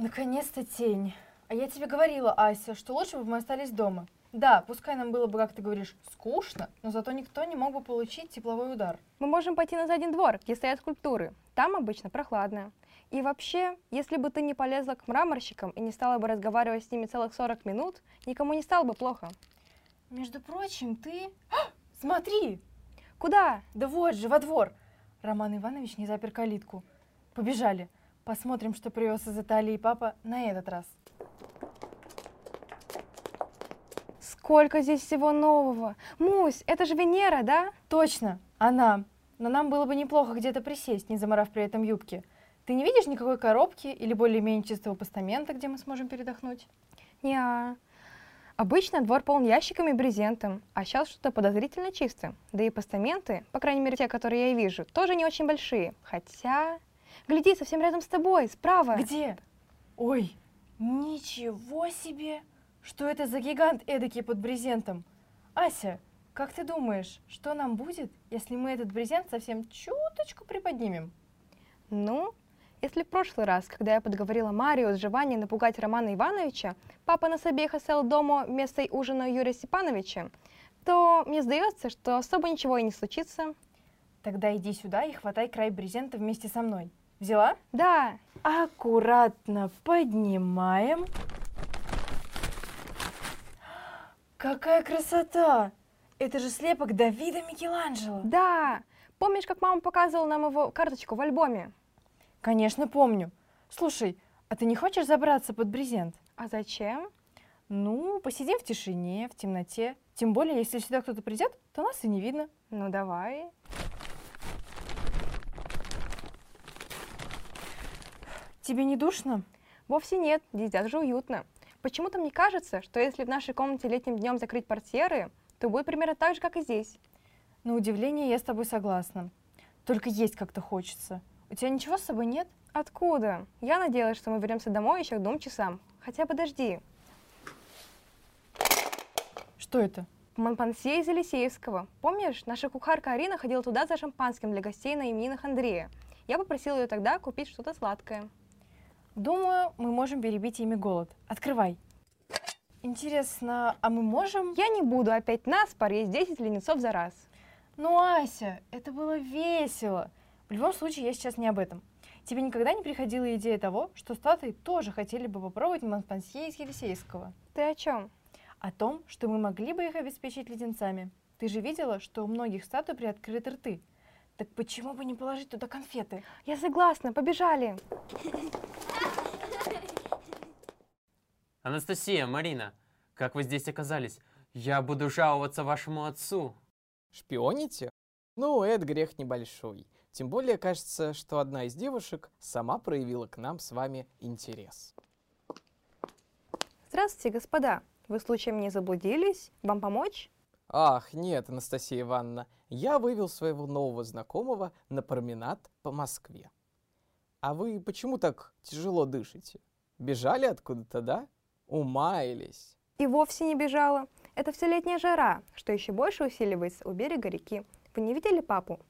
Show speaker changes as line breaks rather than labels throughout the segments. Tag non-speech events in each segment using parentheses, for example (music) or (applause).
Наконец-то тень. А я тебе говорила, Ася, что лучше бы мы остались дома. Да, пускай нам было бы, как ты говоришь, скучно, но зато никто не мог бы получить тепловой удар.
Мы можем пойти на задний двор, где стоят скульптуры. Там обычно прохладно. И вообще, если бы ты не полезла к мраморщикам и не стала бы разговаривать с ними целых 40 минут, никому не стало бы плохо.
Между прочим, ты... А, смотри!
Куда?
Да вот же, во двор. Роман Иванович не запер калитку. Побежали. Посмотрим, что привез из Италии папа на этот раз.
Сколько здесь всего нового! Мусь, это же Венера, да?
Точно, она. Но нам было бы неплохо где-то присесть, не заморав при этом юбки. Ты не видишь никакой коробки или более-менее чистого постамента, где мы сможем передохнуть?
Не, -а. Обычно двор полон ящиками и брезентом, а сейчас что-то подозрительно чисто. Да и постаменты, по крайней мере те, которые я вижу, тоже не очень большие. Хотя... Гляди, совсем рядом с тобой, справа.
Где? Ой, ничего себе! Что это за гигант эдакий под брезентом? Ася, как ты думаешь, что нам будет, если мы этот брезент совсем чуточку приподнимем?
Ну, если в прошлый раз, когда я подговорила Марию с Живани напугать Романа Ивановича, папа нас обеих оставил дома вместо ужина Юрия Степановича, то мне сдается, что особо ничего и не случится.
Тогда иди сюда и хватай край брезента вместе со мной. Взяла?
Да.
Аккуратно поднимаем. Какая красота! Это же слепок Давида Микеланджело.
Да. Помнишь, как мама показывала нам его карточку в альбоме?
Конечно, помню. Слушай, а ты не хочешь забраться под брезент?
А зачем?
Ну, посидим в тишине, в темноте. Тем более, если сюда кто-то придет, то нас и не видно.
Ну, давай.
Тебе не душно?
Вовсе нет, здесь даже уютно. Почему-то мне кажется, что если в нашей комнате летним днем закрыть портьеры, то будет примерно так же, как и здесь.
На удивление я с тобой согласна. Только есть как-то хочется. У тебя ничего с собой нет?
Откуда? Я надеялась, что мы вернемся домой еще к двум часам. Хотя подожди.
Что это?
Монпансье из Елисеевского. Помнишь, наша кухарка Арина ходила туда за шампанским для гостей на именинах Андрея. Я попросила ее тогда купить что-то сладкое.
Думаю, мы можем перебить ими голод. Открывай. Интересно, а мы можем...
Я не буду опять нас есть 10 ленецов за раз.
Ну, Ася, это было весело. В любом случае, я сейчас не об этом. Тебе никогда не приходила идея того, что статуи тоже хотели бы попробовать Монпансье из Елисейского?
Ты о чем?
О том, что мы могли бы их обеспечить леденцами. Ты же видела, что у многих статуй приоткрыты рты. Так почему бы не положить туда конфеты?
Я согласна, побежали. (laughs)
Анастасия, Марина, как вы здесь оказались? Я буду жаловаться вашему отцу.
Шпионите? Ну, это грех небольшой. Тем более кажется, что одна из девушек сама проявила к нам с вами интерес.
Здравствуйте, господа. Вы случаем не заблудились? Вам помочь?
Ах, нет, Анастасия Ивановна, я вывел своего нового знакомого на променад по Москве. А вы почему так тяжело дышите? Бежали откуда-то, да? Умаялись?
И вовсе не бежала. Это все летняя жара, что еще больше усиливается у берега реки. Вы не видели папу?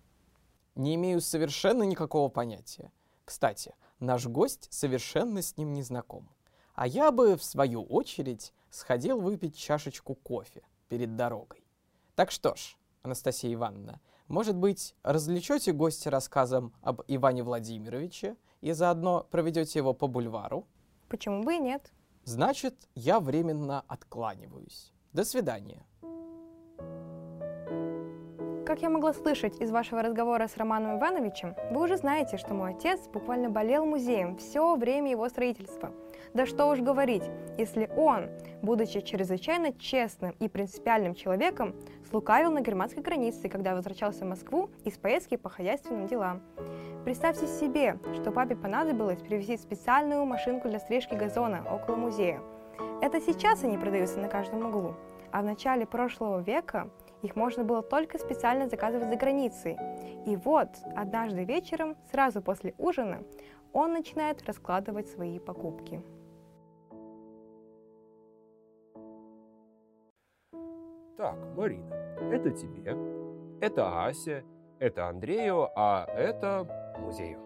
Не имею совершенно никакого понятия. Кстати, наш гость совершенно с ним не знаком. А я бы, в свою очередь, сходил выпить чашечку кофе перед дорогой. Так что ж, Анастасия Ивановна, может быть, развлечете гостя рассказом об Иване Владимировиче и заодно проведете его по бульвару?
Почему бы и нет?
Значит, я временно откланиваюсь. До свидания.
Как я могла слышать из вашего разговора с Романом Ивановичем, вы уже знаете, что мой отец буквально болел музеем все время его строительства. Да что уж говорить, если он, будучи чрезвычайно честным и принципиальным человеком, слукавил на германской границе, когда возвращался в Москву из поездки по хозяйственным делам. Представьте себе, что папе понадобилось привезти специальную машинку для стрижки газона около музея. Это сейчас они продаются на каждом углу, а в начале прошлого века их можно было только специально заказывать за границей. И вот, однажды вечером, сразу после ужина, он начинает раскладывать свои покупки.
Так, Марина, это тебе, это Ася, это Андрею, а это музею.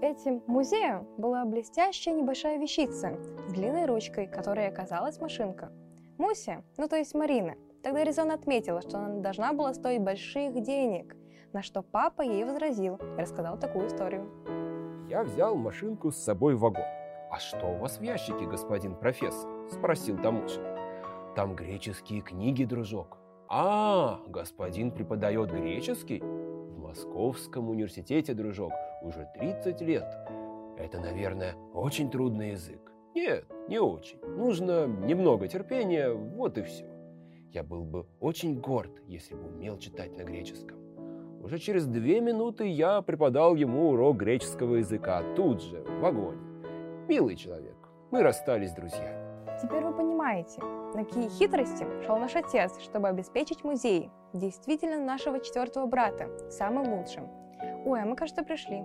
этим музеем была блестящая небольшая вещица с длинной ручкой, которой оказалась машинка. Муся, ну то есть Марина, тогда резонно отметила, что она должна была стоить больших денег, на что папа ей возразил и рассказал такую историю.
Я взял машинку с собой в вагон. «А что у вас в ящике, господин профессор?» – спросил таможенник. «Там греческие книги, дружок». «А, господин преподает греческий?» «В Московском университете, дружок, уже 30 лет. Это, наверное, очень трудный язык». «Нет, не очень. Нужно немного терпения, вот и все». Я был бы очень горд, если бы умел читать на греческом. Уже через две минуты я преподал ему урок греческого языка тут же, в вагоне. Милый человек, мы расстались друзьями.
Теперь вы понимаете, на какие хитрости шел наш отец, чтобы обеспечить музей, действительно нашего четвертого брата, самым лучшим. Ой, а мы, кажется, пришли.